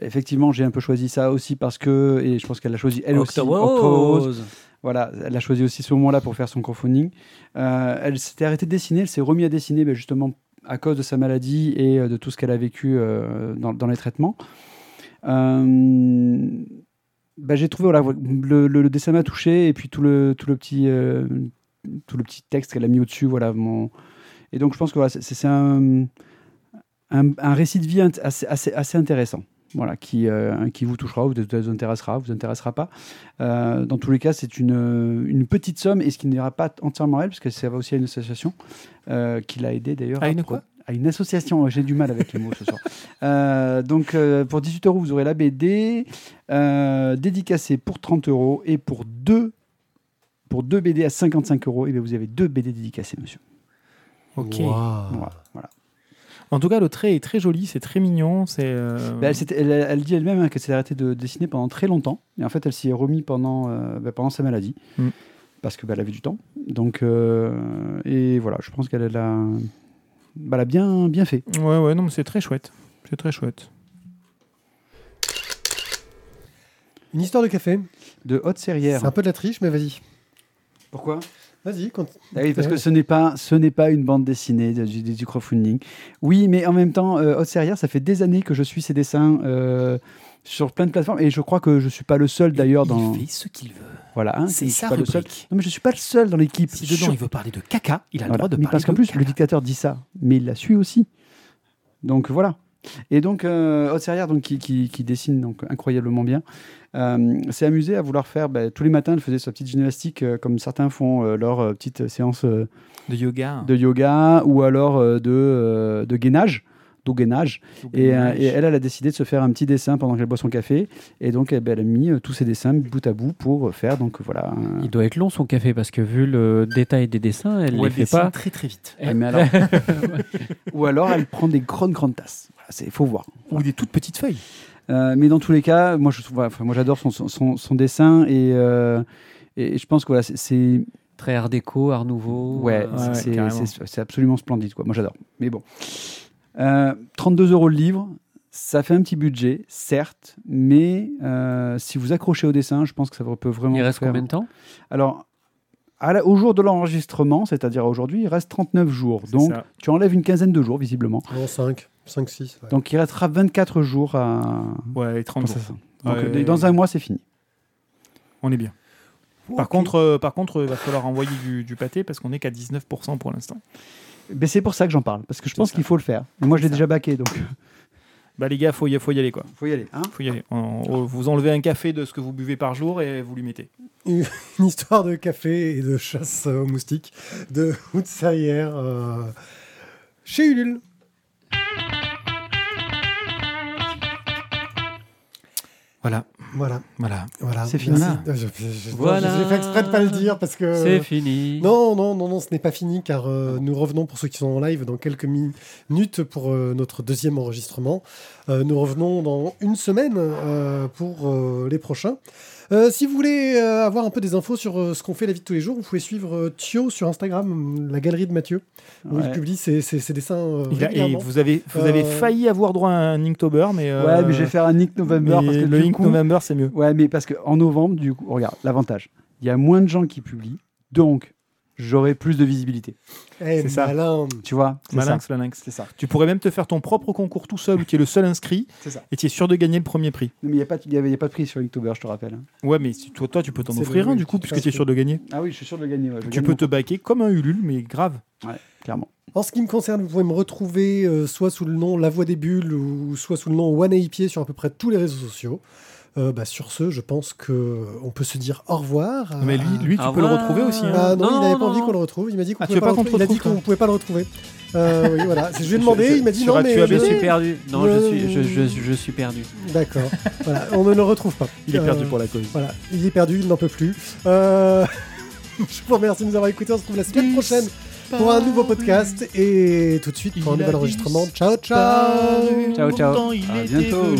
effectivement, j'ai un peu choisi ça aussi parce que, et je pense qu'elle a choisi elle aussi. Voilà, elle a choisi aussi ce moment-là pour faire son crowdfunding. Euh, elle s'était arrêtée de dessiner, elle s'est remise à dessiner bah, justement à cause de sa maladie et euh, de tout ce qu'elle a vécu euh, dans, dans les traitements. Euh, bah, j'ai trouvé voilà, le, le- le dessin m'a touché et puis tout le, tout le petit euh, tout le petit texte qu'elle a mis au dessus voilà mon et donc je pense que voilà, c'est- un, un, un récit de vie assez, assez, assez intéressant voilà qui, euh, qui vous touchera vous, vous intéressera vous intéressera pas. Euh, dans tous les cas c'est une, une petite somme et ce qui n'ira pas entièrement à elle parce que ça va aussi à une association qui l'a aidé d'ailleurs À une quoi? À une association, j'ai du mal avec les mots ce soir. Euh, donc euh, pour 18 euros, vous aurez la BD euh, dédicacée pour 30 euros et pour deux, pour deux BD à 55 euros, et bien vous avez deux BD dédicacées, monsieur. Ok. Voilà. voilà. En tout cas, le trait est très joli, c'est très mignon. C'est. euh, Ben, elle, s'était- elle- elle dit elle-même hein, qu'elle s'est arrêtée de dessiner pendant très longtemps, et en fait elle s'y est remise pendant, euh, ben, pendant sa maladie, Mm. parce que ben, elle avait du temps. Donc euh, et voilà, je pense qu'elle a, elle a bien, bien fait. Ouais, ouais, non, mais c'est très chouette. C'est très chouette. Une histoire de café. De haute serrière. C'est un peu de la triche, mais vas-y. Pourquoi? Vas-y, quand... Ah oui, parce que ce n'est pas, ce n'est pas une bande dessinée de- du, du crowdfunding. Oui, mais en même temps, euh, Haute Serrière, ça fait des années que je suis ses dessins euh, sur plein de plateformes et je crois que je suis pas le seul d'ailleurs dans. Il fait ce qu'il veut. Voilà, hein, C'est sa pas le seul. Non, mais je suis pas le seul dans l'équipe. Si dedans Sur- il veut parler de caca, il a le droit de mais parler parce qu'en plus, caca. le dictateur dit ça, mais il la suit aussi. Donc voilà. Et donc, euh, Haute Serrière, donc, qui, qui- qui dessine donc, incroyablement bien, euh, s'est amusé à vouloir faire. bah, tous les matins, elle faisait sa petite gymnastique, euh, comme certains font euh, leur petite séance de yoga. de yoga ou alors de, de gainage. D'eau gainage. Et, euh, et elle, elle a décidé de se faire un petit dessin pendant qu'elle boit son café. Et donc, eh ben, elle a mis euh, tous ses dessins bout à bout pour faire. Donc voilà. un- Il doit être long son café parce que vu le détail des dessins, elle Ouais, les fait pas. très très vite. Eh, mais alors- ou alors, elle prend des grandes, grandes tasses. Il faut voir. Ou des toutes petites feuilles. Euh, mais dans tous les cas, moi, je trouve, enfin, moi, j'adore son, son, son- son dessin et, euh, et je pense que voilà, c'est- Très art déco, art nouveau. Ouais, euh, c'est absolument splendide. Quoi. Moi, j'adore. Mais bon. Euh, 32 euros le livre, ça fait un petit budget, certes, mais euh, si vous accrochez au dessin, je pense que ça peut vraiment. Il reste faire- combien de temps? Alors, à la- au jour de l'enregistrement, c'est-à-dire aujourd'hui, il reste 39 jours. Donc, ça. tu enlèves une quinzaine de jours, visiblement. Non, 5, 5, 6. ouais. Donc, il restera 24 jours à. Ouais, 30 jours. Donc, euh, ouais, dans ouais. un mois, c'est fini. On est bien. Par contre, euh, par contre, il va falloir envoyer du, du pâté parce qu'on est qu'à 19% pour l'instant. Ben, c'est pour ça que j'en parle, parce que je pense qu'il faut le faire. Mais moi, je l'ai déjà baqué, donc Bah les gars, faut y, faut y aller quoi. faut y aller. Hein Faut y aller. On- on- vous enlevez un café de ce que vous buvez par jour et vous lui mettez. Une histoire de café et de chasse aux moustiques de Wood Serrière euh, chez Ulule. Voilà, Voilà, voilà. voilà. C'est fini. Merci. Euh, je- je- je- Voilà. J'ai fait exprès de pas le dire parce que. C'est fini. Non, non, non, non, ce n'est pas fini car euh, nous revenons pour ceux qui sont en live dans quelques mi- minutes pour euh, notre deuxième enregistrement. Euh, nous revenons dans une semaine euh, pour euh, les prochains. Euh, si vous voulez euh, avoir un peu des infos sur euh, ce qu'on fait la vie de tous les jours, vous pouvez suivre euh, Thio sur Instagram, la galerie de Mathieu, où il publie ses, ses- ses dessins euh, Il a- et vous avez, vous avez failli avoir droit à un Inktober, mais. euh, Ouais, mais je vais faire un Nick November parce que le Ink coup- November, c'est mieux. Ouais, mais parce qu'en novembre, du coup, regarde, l'avantage, il y a moins de gens qui publient, donc j'aurai plus de visibilité. Eh, c'est ça. malin. Tu vois C'est ça. Malinx, Malinx. C'est ça. Tu pourrais même te faire ton propre concours tout seul où tu es le seul inscrit ça. et tu es sûr de gagner le premier prix. Non, mais il n'y a, pas y y a pas de prix sur Inktober, je te rappelle. hein. Ouais, mais si- toi, toi tu peux t'en offrir un du coup, puisque tu es sûr de gagner. Ah oui, je suis sûr de gagner. ouais, Tu gagne peux te baquer comme un Ulule, mais grave. Clairement. En ce qui me concerne, vous pouvez me retrouver euh, soit sous le nom La Voix des Bulles ou soit sous le nom One Pied sur à peu près tous les réseaux sociaux. Euh, bah, sur ce, je pense que on peut se dire au revoir. mais lui, lui tu peux le retrouver aussi. hein. Ah non, Non, il n'avait pas envie qu'on le retrouve. Il m'a dit qu'on Ah, pouvait veux pas qu'on. Il a dit qu'on pouvait pas le retrouver. Euh, oui, voilà. C'est- Je lui ai demandé. Je- Il m'a dit non, mais Je suis perdu. Non, je Euh, suis, je, je, je suis perdu. D'accord. voilà, on ne le retrouve pas. Il est Euh, perdu pour la cause. Voilà, il est perdu, il n'en peut plus. Euh, je vous remercie de nous avoir écoutés. On se retrouve la semaine prochaine pour un nouveau podcast et tout de suite pour un nouvel enregistrement. Ciao, ciao. Ciao, ciao. À bientôt.